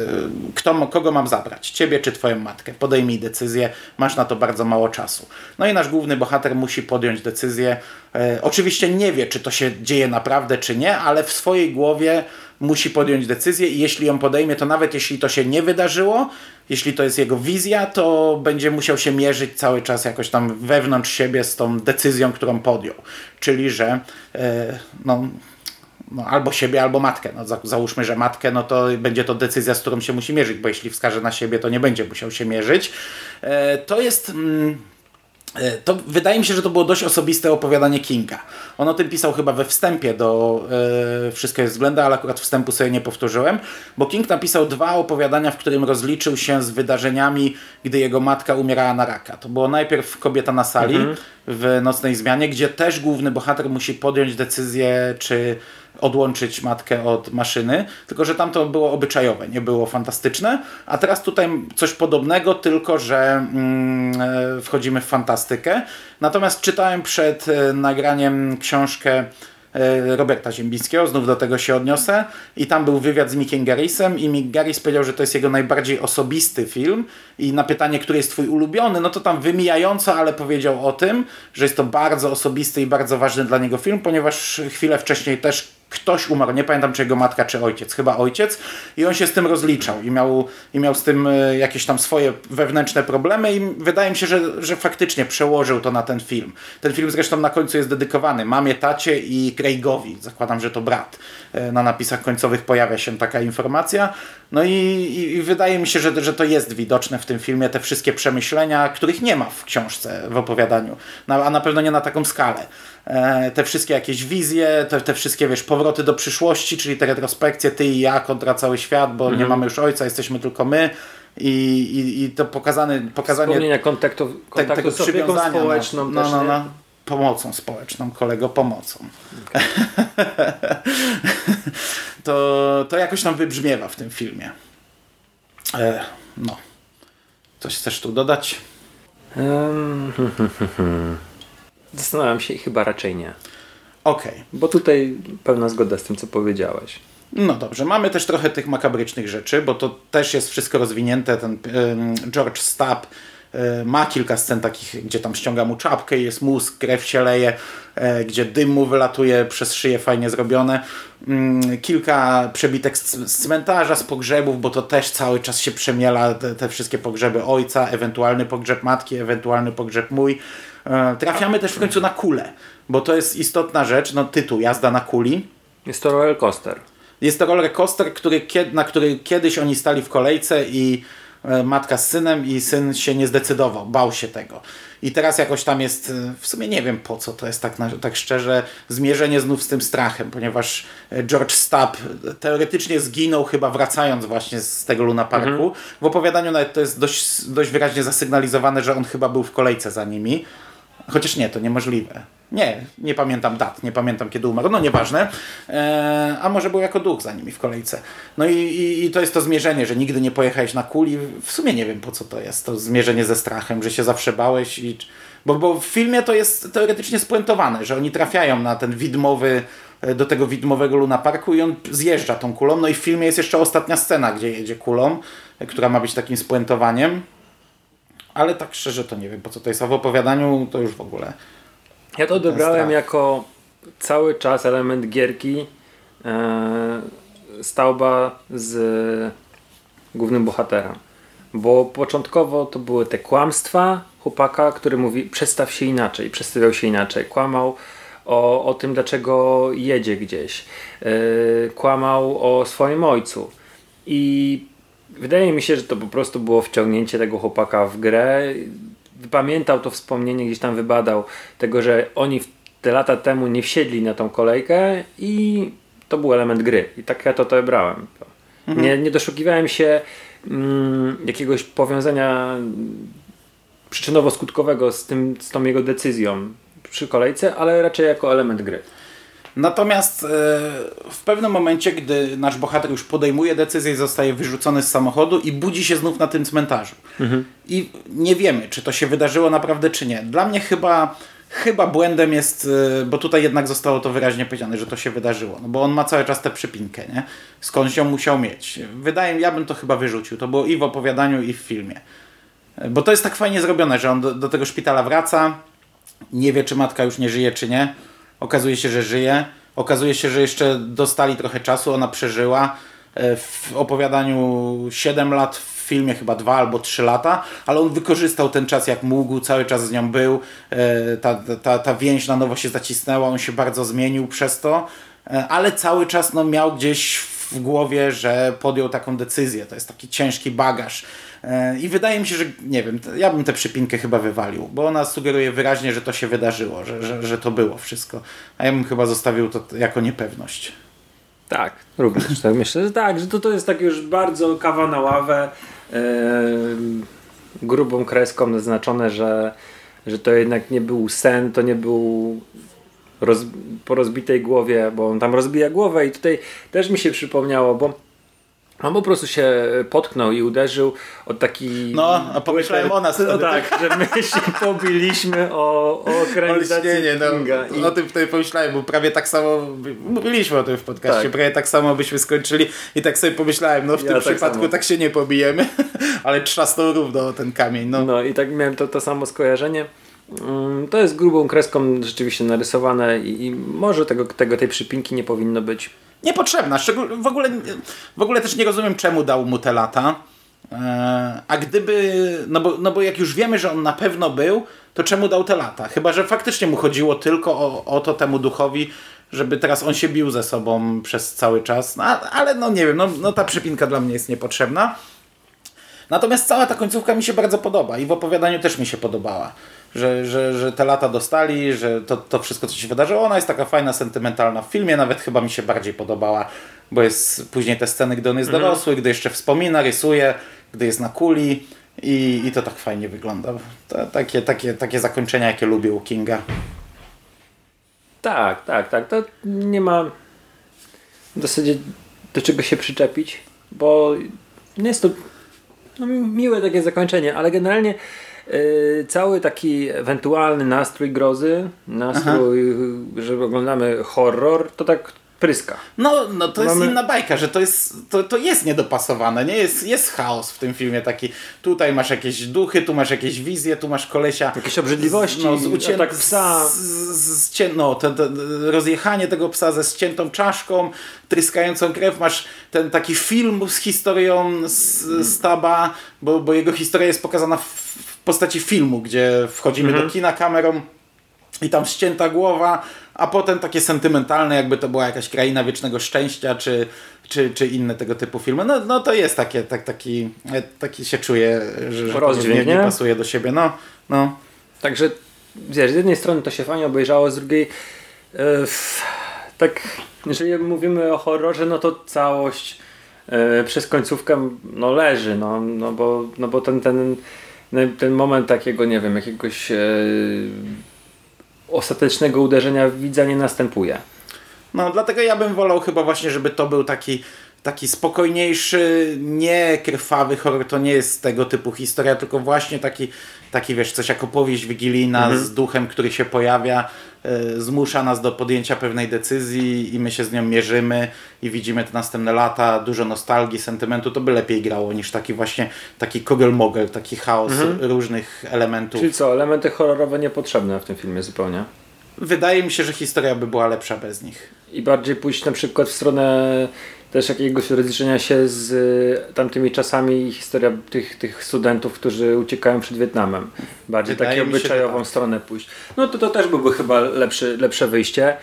Speaker 2: kto, kogo mam zabrać? Ciebie czy twoją matkę? Podejmij decyzję, masz na to bardzo mało czasu. No i nasz główny bohater musi podjąć decyzję. Oczywiście nie wie, czy to się dzieje naprawdę, czy nie, ale w swojej głowie musi podjąć decyzję i jeśli ją podejmie, to nawet jeśli to się nie wydarzyło, jeśli to jest jego wizja, to będzie musiał się mierzyć cały czas jakoś tam wewnątrz siebie z tą decyzją, którą podjął. Czyli, że e, no, no, albo siebie, albo matkę. No, za, załóżmy, że matkę, no to będzie to decyzja, z którą się musi mierzyć, bo jeśli wskaże na siebie, to nie będzie musiał się mierzyć. E, to jest. Mm, to wydaje mi się, że to było dość osobiste opowiadanie Kinga. On o tym pisał chyba we wstępie do e, Wszystko jest względa, ale akurat wstępu sobie nie powtórzyłem, bo King napisał dwa opowiadania, w którym rozliczył się z wydarzeniami, gdy jego matka umierała na raka. To było najpierw Kobieta na sali w Nocnej Zmianie, gdzie też główny bohater musi podjąć decyzję, czy odłączyć matkę od maszyny, tylko że tam to było obyczajowe, nie było fantastyczne, a teraz tutaj coś podobnego, tylko że mm, e, wchodzimy w fantastykę. Natomiast czytałem przed e, nagraniem książkę e, Roberta Ziembińskiego, znów do tego się odniosę i tam był wywiad z Mickiem Garrisem i Mick Garris powiedział, że to jest jego najbardziej osobisty film i na pytanie, który jest twój ulubiony, no to tam wymijająco, ale powiedział o tym, że jest to bardzo osobisty i bardzo ważny dla niego film, ponieważ chwilę wcześniej też ktoś umarł, nie pamiętam czy jego matka, czy ojciec, chyba ojciec. I on się z tym rozliczał i miał, i miał z tym e, jakieś tam swoje wewnętrzne problemy i wydaje mi się, że, że faktycznie przełożył to na ten film. Ten film zresztą na końcu jest dedykowany. Mamie, tacie i Craigowi, zakładam, że to brat. E, na napisach końcowych pojawia się taka informacja, no i, i, wydaje mi się, że, że to jest widoczne w tym filmie, te wszystkie przemyślenia, których nie ma w książce, w opowiadaniu, a na pewno nie na taką skalę. E, te wszystkie jakieś wizje, te, te wszystkie, wiesz, powroty do przyszłości, czyli te retrospekcje, ty i ja kontra cały świat, bo nie
Speaker 3: Mhm.
Speaker 2: mamy już ojca, jesteśmy tylko my. I, i, i to pokazany, pokazanie
Speaker 3: Wspomnienia kontaktu,
Speaker 2: te,
Speaker 3: kontaktu
Speaker 2: tego
Speaker 3: z opieką
Speaker 2: przywiązania
Speaker 3: społeczną
Speaker 2: no,
Speaker 3: też,
Speaker 2: no,
Speaker 3: nie?
Speaker 2: no, pomocą społeczną, kolego, pomocą. to, to jakoś tam wybrzmiewa w tym filmie. E, no. Coś chcesz tu dodać?
Speaker 3: Em, Zastanawiam się i chyba raczej nie.
Speaker 2: Okej.
Speaker 3: Bo tutaj pełna zgoda z tym, co powiedziałeś.
Speaker 2: No dobrze, mamy też trochę tych makabrycznych rzeczy, bo to też jest wszystko rozwinięte. Ten George Stapp ma kilka scen takich, gdzie tam ściąga mu czapkę, jest mózg, krew się leje, e, gdzie dym mu wylatuje przez szyję, fajnie zrobione. Ym, kilka przebitek z, z cmentarza, z pogrzebów, bo to też cały czas się przemiela te, te wszystkie pogrzeby ojca, ewentualny pogrzeb matki, ewentualny pogrzeb mój. E, trafiamy też w końcu na kulę, bo to jest istotna rzecz, no tytuł, jazda na kuli.
Speaker 3: Jest to roller coaster.
Speaker 2: Jest to roller coaster, który, na który kiedyś oni stali w kolejce i e, matka z synem i syn się nie zdecydował, bał się tego. I teraz jakoś tam jest, e, w sumie nie wiem po co to jest tak, tak szczerze, zmierzenie znów z tym strachem, ponieważ George Stapp teoretycznie zginął chyba wracając właśnie z tego Luna Parku. W opowiadaniu nawet to jest dość, dość wyraźnie zasygnalizowane, że on chyba był w kolejce za nimi. Chociaż nie, to niemożliwe. Nie, nie pamiętam dat, nie pamiętam kiedy umarł, no nieważne. Eee, a może był jako duch za nimi w kolejce. No i, i, i to jest to zmierzenie, że nigdy nie pojechałeś na kuli. W sumie nie wiem po co to jest, to zmierzenie ze strachem, że się zawsze bałeś i... Bo, bo w filmie to jest teoretycznie spuentowane, że oni trafiają na ten widmowy, e, do tego widmowego Luna Parku i on zjeżdża tą kulą. No i w filmie jest jeszcze ostatnia scena, gdzie jedzie kulą, e, która ma być takim spuentowaniem. Ale tak szczerze to nie wiem po co to jest, a w opowiadaniu to już w ogóle.
Speaker 3: Ja to odebrałem jako cały czas element gierki e, Stauba z głównym bohaterem. Bo początkowo to były te kłamstwa chłopaka, który mówi przestaw się inaczej, przedstawiał się inaczej. Kłamał o, o tym, dlaczego jedzie gdzieś. E, kłamał o swoim ojcu. I wydaje mi się, że to po prostu było wciągnięcie tego chłopaka w grę. Pamiętał to wspomnienie, gdzieś tam wybadał tego, że oni te lata temu nie wsiedli na tą kolejkę i to był element gry. I tak ja to odebrałem. Nie, nie doszukiwałem się mm, jakiegoś powiązania przyczynowo-skutkowego z, tym, z tą jego decyzją przy kolejce, ale raczej jako element gry.
Speaker 2: Natomiast e, w pewnym momencie, gdy nasz bohater już podejmuje decyzję, zostaje wyrzucony z samochodu i budzi się znów na tym cmentarzu. I nie wiemy, czy to się wydarzyło naprawdę, czy nie. Dla mnie chyba, chyba błędem jest, e, bo tutaj jednak zostało to wyraźnie powiedziane, że to się wydarzyło. No bo on ma cały czas tę przypinkę, nie? Skądś ją musiał mieć. Wydaje mi, ja bym to chyba wyrzucił. To było i w opowiadaniu, i w filmie. E, Bo to jest tak fajnie zrobione, że on do, do tego szpitala wraca, nie wie, czy matka już nie żyje, czy nie. Okazuje się, że żyje. Okazuje się, że jeszcze dostali trochę czasu, ona przeżyła. E, W opowiadaniu 7 lat, w filmie chyba 2 albo 3 lata, ale on wykorzystał ten czas jak mógł, cały czas z nią był. E, Ta, ta, ta więź na nowo się zacisnęła, on się bardzo zmienił przez to, E, ale cały czas no, miał gdzieś w głowie, że podjął taką decyzję. To jest taki ciężki bagaż. E, I wydaje mi się, że nie wiem, ja bym tę przypinkę chyba wywalił, bo ona sugeruje wyraźnie, że to się wydarzyło, że, że, że to było wszystko. A ja bym chyba zostawił to jako niepewność.
Speaker 3: Tak, również tak myślę, że tak, że to, to jest tak już bardzo kawa na ławę, yy, grubą kreską naznaczone, że, że to jednak nie był sen, to nie był roz, po rozbitej głowie, bo on tam rozbija głowę i tutaj też mi się przypomniało, bo on po prostu się potknął i uderzył o taki...
Speaker 2: No, a pomyślałem o nas
Speaker 3: No tak, że my się pobiliśmy o, o ekranizację Kinga.
Speaker 2: no, o tym wtedy pomyślałem, bo prawie tak samo, mówiliśmy o tym w podcaście,
Speaker 3: Tak.
Speaker 2: prawie tak samo byśmy skończyli i tak sobie pomyślałem, no w
Speaker 3: Ja
Speaker 2: tym
Speaker 3: tak
Speaker 2: przypadku
Speaker 3: samo.
Speaker 2: tak się nie pobijemy, ale trzasnął równo o ten kamień, no.
Speaker 3: No i tak miałem to, to samo skojarzenie. Mm, to jest grubą kreską rzeczywiście narysowane i, i może tego, tego, tej przypinki nie powinno być.
Speaker 2: Niepotrzebna. W, ogóle, w ogóle też nie rozumiem, czemu dał mu te lata. E, a gdyby, no bo, no bo jak już wiemy, że on na pewno był, to czemu dał te lata? Chyba, że faktycznie mu chodziło tylko o, o to temu duchowi, żeby teraz on się bił ze sobą przez cały czas. No, ale no nie wiem, no, no ta przypinka dla mnie jest niepotrzebna. Natomiast cała ta końcówka mi się bardzo podoba i w opowiadaniu też mi się podobała. Że, że, że te lata dostali, że to, to wszystko, co się wydarzyło, ona jest taka fajna, sentymentalna w filmie, nawet chyba mi się bardziej podobała, bo jest później te sceny, gdy on jest
Speaker 3: Mhm.
Speaker 2: dorosły, gdy jeszcze wspomina, rysuje, gdy jest na kuli i, i to tak fajnie wygląda. To, takie, takie, takie zakończenia, jakie lubię u Kinga.
Speaker 3: Tak, tak, tak. To nie ma w zasadzie do czego się przyczepić, bo nie jest to no, miłe takie zakończenie, ale generalnie cały taki ewentualny nastrój grozy, nastrój, yy, że oglądamy horror, to tak pryska.
Speaker 2: No, no to jest
Speaker 3: Mamy-
Speaker 2: inna bajka, że to jest, to, to jest niedopasowane, nie? Jest, jest chaos w tym filmie taki. Tutaj masz jakieś duchy, tu masz jakieś wizje, tu masz kolesia.
Speaker 3: Jakieś obrzydliwości,
Speaker 2: z, no, z ucię...
Speaker 3: atak psa.
Speaker 2: Z, z, z, cię... no, te, te, rozjechanie tego psa ze ściętą czaszką, tryskającą krew. Masz ten taki film z historią z, z Taba, bo, bo jego historia jest pokazana w postaci filmu, gdzie wchodzimy
Speaker 3: Mhm.
Speaker 2: do kina kamerą i tam ścięta głowa, a potem takie sentymentalne, jakby to była jakaś kraina wiecznego szczęścia, czy, czy, czy inne tego typu filmy. No, no to jest takie, tak, taki, taki się czuje, że,
Speaker 3: Rozdźwięk,
Speaker 2: nie, nie pasuje do siebie. No, no.
Speaker 3: Także wiesz, z jednej strony to się fajnie obejrzało, z drugiej f- tak, jeżeli mówimy o horrorze, no to całość e, przez końcówkę no leży, no, no, bo, no bo ten, ten, ten moment takiego, nie wiem, jakiegoś e, ostatecznego uderzenia widza nie następuje.
Speaker 2: No, dlatego ja bym wolał chyba właśnie, żeby to był taki, taki spokojniejszy, nie krwawy horror. To nie jest tego typu historia, tylko właśnie taki, taki wiesz, coś jak opowieść wigilijna z duchem, który się pojawia, zmusza nas do podjęcia pewnej decyzji i my się z nią mierzymy i widzimy te następne lata, dużo nostalgii, sentymentu. To by lepiej grało niż taki właśnie taki kogel-mogel, taki chaos różnych elementów.
Speaker 3: Czyli co, elementy horrorowe niepotrzebne w tym filmie zupełnie.
Speaker 2: Wydaje mi się, że historia by była lepsza bez nich.
Speaker 3: I bardziej pójść na przykład w stronę też jakiegoś rozliczenia się z y, tamtymi czasami i historia tych, tych studentów, którzy uciekają przed Wietnamem. Bardziej
Speaker 2: Wydaje
Speaker 3: taką obyczajową
Speaker 2: tak.
Speaker 3: stronę pójść. No to to też byłby chyba lepszy, lepsze wyjście.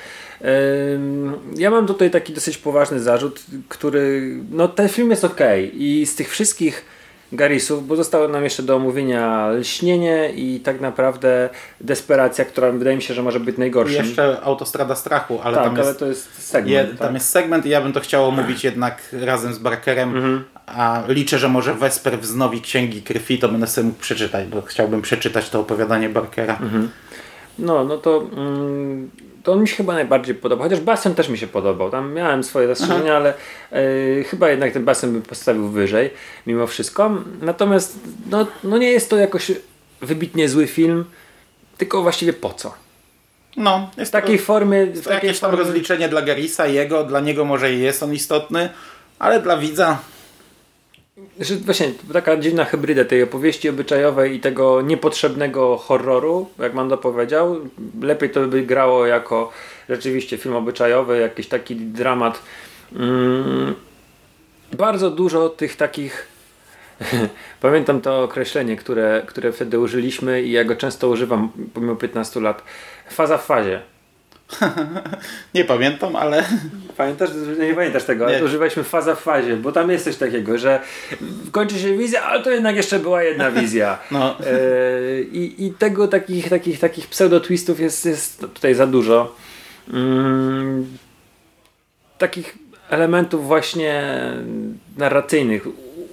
Speaker 3: Ja mam tutaj taki dosyć poważny zarzut, który, no ten film jest ok i z tych wszystkich Garisów, bo zostało nam jeszcze do omówienia Lśnienie i tak naprawdę Desperacja, która wydaje mi się, że może być
Speaker 2: I
Speaker 3: najgorszym.
Speaker 2: jeszcze Autostrada Strachu, ale
Speaker 3: tak,
Speaker 2: tam jest
Speaker 3: ale to jest segment.
Speaker 2: Je,
Speaker 3: tak.
Speaker 2: Tam jest segment i ja bym to chciał omówić jednak razem z Barkerem,
Speaker 3: Mhm.
Speaker 2: a liczę, że może Wesper wznowi Księgi Krwi, to będę sobie mógł przeczytać, bo chciałbym przeczytać to opowiadanie Barkera.
Speaker 3: Mhm. No, no to, mm, to on mi się chyba najbardziej podobał. Chociaż Bastion też mi się podobał. Tam miałem swoje zastrzeżenia, ale e, chyba jednak ten Bastion bym postawił wyżej mimo wszystko. Natomiast no, no nie jest to jakoś wybitnie zły film, tylko właściwie po co?
Speaker 2: No, jest
Speaker 3: W takiej
Speaker 2: to,
Speaker 3: formie... W takiej
Speaker 2: jakieś tam
Speaker 3: formie
Speaker 2: rozliczenie dla Garisa, jego, dla niego może i jest on istotny, ale dla widza
Speaker 3: że właśnie taka dziwna hybryda tej opowieści obyczajowej i tego niepotrzebnego horroru, jak Mando powiedział. Lepiej to by grało jako rzeczywiście film obyczajowy, jakiś taki dramat. Mm, bardzo dużo tych takich pamiętam to określenie, które, które wtedy użyliśmy i ja go często używam pomimo 15 lat. Faza w fazie.
Speaker 2: nie pamiętam, ale
Speaker 3: Pamiętasz? Nie pamiętasz tego,
Speaker 2: Nie.
Speaker 3: używaliśmy faza w fazie, bo tam jest coś takiego, że kończy się wizja, ale to jednak jeszcze była jedna wizja.
Speaker 2: No.
Speaker 3: E, I, I tego takich, takich, takich pseudo-twistów jest, jest tutaj za dużo. Mm, takich elementów właśnie narracyjnych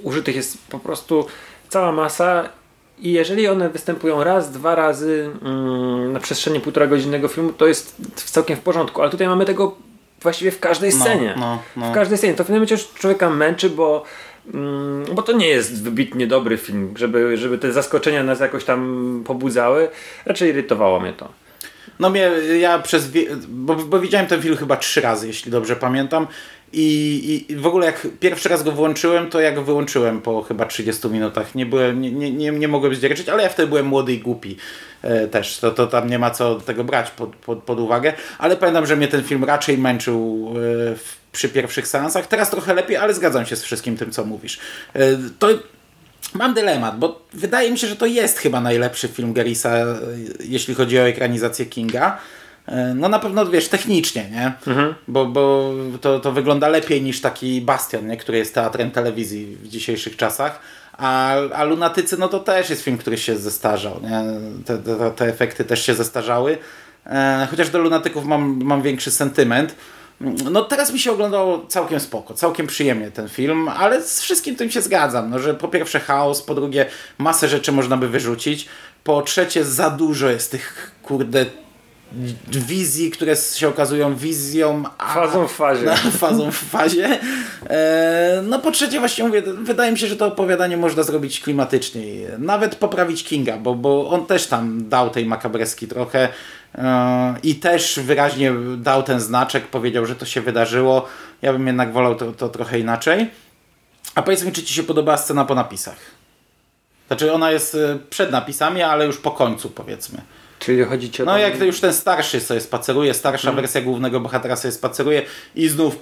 Speaker 3: użytych jest po prostu cała masa i jeżeli one występują raz, dwa razy mm, na przestrzeni półtora godzinnego filmu, to jest całkiem w porządku, ale tutaj mamy tego właściwie w każdej
Speaker 2: No,
Speaker 3: scenie.
Speaker 2: no, no.
Speaker 3: W każdej scenie. To w pewnym momencie już człowieka męczy, bo, mm, bo to nie jest wybitnie dobry film, żeby, żeby te zaskoczenia nas jakoś tam pobudzały. Raczej irytowało mnie to.
Speaker 2: No mnie, ja przez, bo, bo widziałem ten film chyba trzy razy, jeśli dobrze pamiętam. I, I w ogóle jak pierwszy raz go włączyłem, to ja go wyłączyłem po chyba 30 minutach. Nie, byłem, nie, nie, nie, nie mogłem zdzierżyć, ale ja wtedy byłem młody i głupi e, też. To, to tam nie ma co tego brać pod, pod, pod uwagę. Ale pamiętam, że mnie ten film raczej męczył e, w, przy pierwszych seansach. Teraz trochę lepiej, ale zgadzam się z wszystkim tym, co mówisz. E, to Mam dylemat, bo wydaje mi się, że to jest chyba najlepszy film Garrisa, e, jeśli chodzi o ekranizację Kinga. E, No na pewno, wiesz, technicznie, nie? Bo, bo to, to wygląda lepiej niż taki Bastion, nie? który jest teatrem telewizji w dzisiejszych czasach. A, a Lunatycy, no to też jest film, który się zestarzał, nie? Te, te, te efekty też się zestarzały. E, chociaż do Lunatyków mam, mam większy sentyment. No teraz mi się oglądało całkiem spoko, całkiem przyjemnie ten film, ale z wszystkim tym się zgadzam, no, że po pierwsze chaos, po drugie masę rzeczy można by wyrzucić, po trzecie za dużo jest tych kurde wizji, które się okazują wizją, a
Speaker 3: Fazą w fazie.
Speaker 2: No, fazą w fazie. E, no po trzecie właśnie mówię, wydaje mi się, że to opowiadanie można zrobić klimatyczniej. Nawet poprawić Kinga, bo, bo on też tam dał tej makabreski trochę e, i też wyraźnie dał ten znaczek, powiedział, że to się wydarzyło. Ja bym jednak wolał to, to trochę inaczej. A powiedz mi, czy Ci się podobała scena po napisach? Znaczy ona jest e, przed napisami, ale już po końcu powiedzmy.
Speaker 3: Czyli chodzi ci o
Speaker 2: No jak to już ten starszy sobie spaceruje, starsza
Speaker 3: Mhm.
Speaker 2: wersja głównego bohatera sobie spaceruje i znów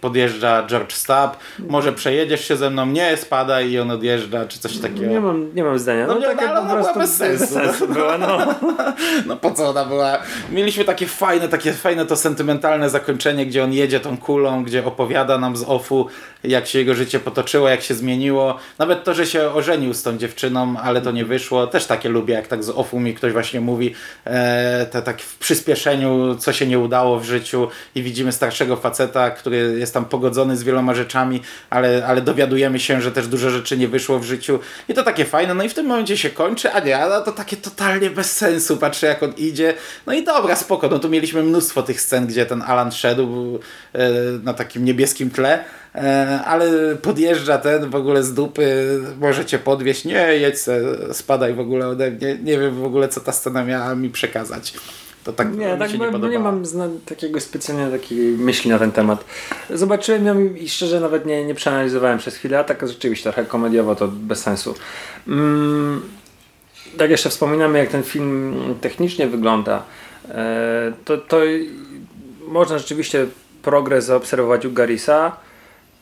Speaker 2: podjeżdża George Stapp, może przejedziesz się ze mną, nie, spadaj i on odjeżdża, czy coś takiego.
Speaker 3: Nie mam, nie mam zdania.
Speaker 2: No
Speaker 3: No, tak
Speaker 2: no, ale
Speaker 3: po
Speaker 2: ona była
Speaker 3: prostu
Speaker 2: bez sensu.
Speaker 3: sensu była, no.
Speaker 2: No po co ona była? Mieliśmy takie fajne, takie fajne to sentymentalne zakończenie, gdzie on jedzie tą kulą, gdzie opowiada nam z offu, jak się jego życie potoczyło, jak się zmieniło. Nawet to, że się ożenił z tą dziewczyną, ale to nie wyszło. Też takie lubię, jak tak z offu mi ktoś właśnie mówi, e, te, tak w przyspieszeniu, co się nie udało w życiu i widzimy starszego faceta, który jest tam pogodzony z wieloma rzeczami, ale, ale dowiadujemy się, że też dużo rzeczy nie wyszło w życiu. I to takie fajne. No i w tym momencie się kończy, a nie, a to takie totalnie bez sensu. Patrzę jak on idzie. No i dobra, spoko. No tu mieliśmy mnóstwo tych scen, gdzie ten Alan szedł e, na takim niebieskim tle. E, ale podjeżdża ten w ogóle z dupy, możecie podwieźć, nie, jedź se, spadaj w ogóle ode mnie, nie wiem w ogóle co ta scena miała mi przekazać. To tak
Speaker 3: Nie,
Speaker 2: mi
Speaker 3: tak
Speaker 2: się
Speaker 3: nie,
Speaker 2: nie
Speaker 3: nie mam zna, takiego specjalnie takiej myśli na ten temat. Zobaczyłem ją i szczerze nawet nie, nie przeanalizowałem przez chwilę, a tak rzeczywiście trochę komediowo to bez sensu. Mm, tak jeszcze wspominamy jak ten film technicznie wygląda. E, to, to można rzeczywiście progres zaobserwować u Garisa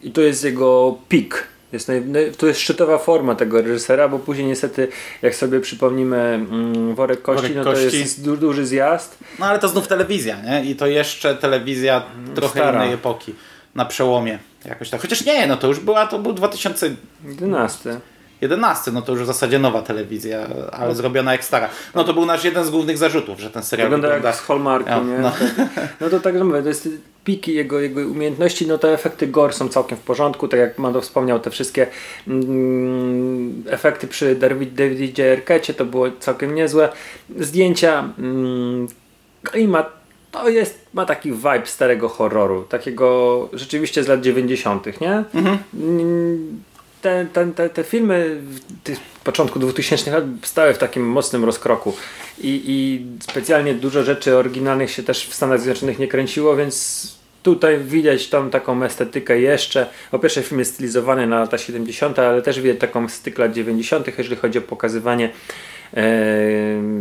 Speaker 3: i to jest jego pik. Jest naj, to jest szczytowa forma tego reżysera, bo później niestety, jak sobie przypomnimy mm, Worek Kości,
Speaker 2: Worek
Speaker 3: no to
Speaker 2: Kości.
Speaker 3: jest du, duży zjazd.
Speaker 2: No ale to znów telewizja, nie? I to jeszcze telewizja trochę
Speaker 3: Stara.
Speaker 2: innej epoki. Na przełomie. Jakoś tak. Chociaż nie, no to już była, to był 2011,
Speaker 3: 11.
Speaker 2: no to już w zasadzie nowa telewizja, ale zrobiona jak stara. No to był nasz jeden z głównych zarzutów, że ten serial
Speaker 3: Wygląda
Speaker 2: wygląda...
Speaker 3: jak z Hallmarku,
Speaker 2: Ja,
Speaker 3: nie?
Speaker 2: no.
Speaker 3: No. to tak, że mówię, to jest piki jego, jego umiejętności, no te efekty gore są całkiem w porządku, tak jak Mando wspomniał, te wszystkie mm, efekty przy David, Davidzie Arquette to było całkiem niezłe. Zdjęcia, mm, klimat, to jest, ma taki vibe starego horroru, takiego rzeczywiście z lat 90., nie? Mm, Te, te, te, te filmy w początku 2000 lat stały w takim mocnym rozkroku i, i specjalnie dużo rzeczy oryginalnych się też w Stanach Zjednoczonych nie kręciło, więc tutaj widać tą taką estetykę jeszcze. Po pierwsze film jest stylizowany na lata 70., ale też widać taką styk lat 90., jeżeli chodzi o pokazywanie e,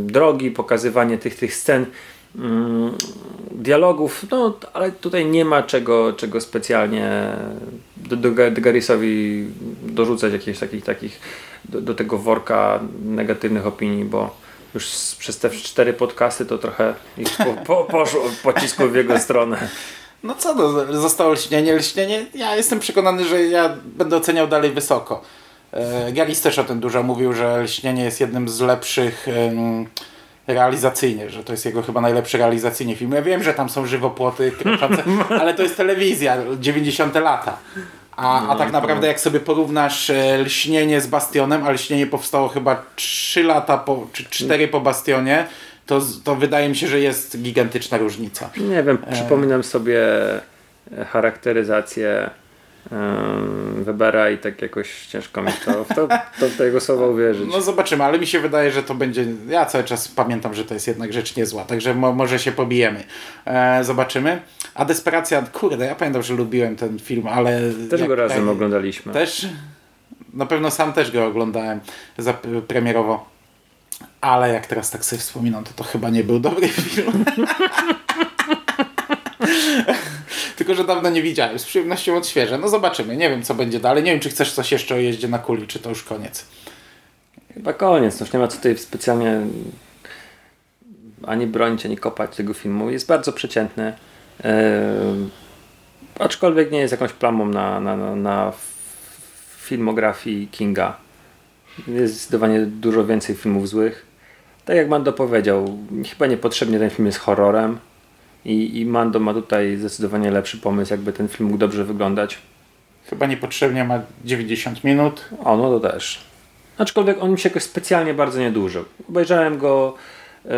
Speaker 3: drogi, pokazywanie tych, tych scen dialogów, no ale tutaj nie ma czego, czego specjalnie do, do, dorzucać jakichś takich, takich do, do tego worka negatywnych opinii, bo już przez te cztery podcasty to trochę ich po, po, poszło pocisku w jego stronę.
Speaker 2: No co to, zostało lśnienie, lśnienie. Ja jestem przekonany, że ja będę oceniał dalej wysoko. E, Garis też o tym dużo mówił, że lśnienie jest jednym z lepszych realizacyjnie, że to jest jego chyba najlepszy realizacyjnie film. Ja wiem, że tam są żywopłoty, kroczące, ale to jest telewizja, 90 lata. A, a tak naprawdę jak sobie porównasz e, lśnienie z Bastionem, a lśnienie powstało chyba 3 lata po, czy 4 po Bastionie, to, to wydaje mi się, że jest gigantyczna różnica.
Speaker 3: Nie wiem, przypominam sobie charakteryzację em, Webera i tak jakoś ciężko mi to, w to, to w te jego słowa uwierzyć.
Speaker 2: No zobaczymy, ale mi się wydaje, że to będzie. Ja cały czas pamiętam, że to jest jednak rzecz niezła, także mo może się pobijemy. E, zobaczymy. A Desperacja, kurde, ja pamiętam, że lubiłem ten film, ale.
Speaker 3: Też go razem oglądaliśmy.
Speaker 2: Też? Na pewno sam też go oglądałem za, premierowo. Ale jak teraz tak sobie wspominam, to to chyba nie był dobry film. Tylko, że dawno nie widziałem. Z przyjemnością odświeżę. No zobaczymy. Nie wiem, co będzie dalej. Nie wiem, czy chcesz coś jeszcze o jeździe na kuli, czy to już koniec.
Speaker 3: Chyba koniec, no już nie ma tutaj specjalnie ani bronić, ani kopać tego filmu. Jest bardzo przeciętny. Yy, aczkolwiek nie jest jakąś plamą na, na, na, na filmografii Kinga. Jest zdecydowanie dużo więcej filmów złych. Tak jak Mando powiedział, chyba niepotrzebnie ten film jest horrorem. I, I Mando ma tutaj zdecydowanie lepszy pomysł, jakby ten film mógł dobrze wyglądać.
Speaker 2: Chyba niepotrzebnie ma 90 minut.
Speaker 3: O, no to też. Aczkolwiek on mi się jakoś specjalnie bardzo nie dłużył. Obejrzałem go e,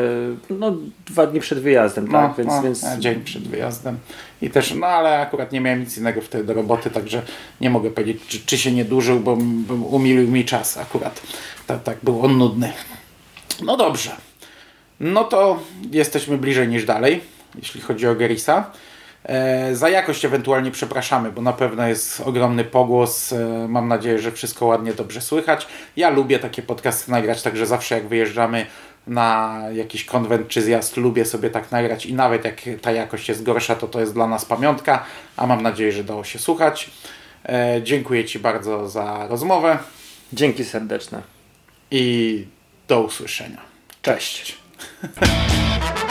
Speaker 3: no, dwa dni przed wyjazdem, tak?
Speaker 2: No,
Speaker 3: więc,
Speaker 2: no,
Speaker 3: więc
Speaker 2: a dzień przed wyjazdem. I też, no ale akurat nie miałem nic innego wtedy do roboty, także nie mogę powiedzieć, czy, czy się nie dłużył, bo, bo umilił mi czas akurat. Tak, tak, był on nudny. No dobrze. No to jesteśmy bliżej niż dalej, jeśli chodzi o Gerisa. E, za jakość ewentualnie przepraszamy, bo na pewno jest ogromny pogłos. E, mam nadzieję, że wszystko ładnie, dobrze słychać. Ja lubię takie podcasty nagrać, także zawsze jak wyjeżdżamy na jakiś konwent czy zjazd, lubię sobie tak nagrać i nawet jak ta jakość jest gorsza, to to jest dla nas pamiątka, a mam nadzieję, że dało się słuchać. E, dziękuję Ci bardzo za rozmowę
Speaker 3: dzięki serdeczne.
Speaker 2: i do usłyszenia.
Speaker 3: Cześć.
Speaker 2: Cześć.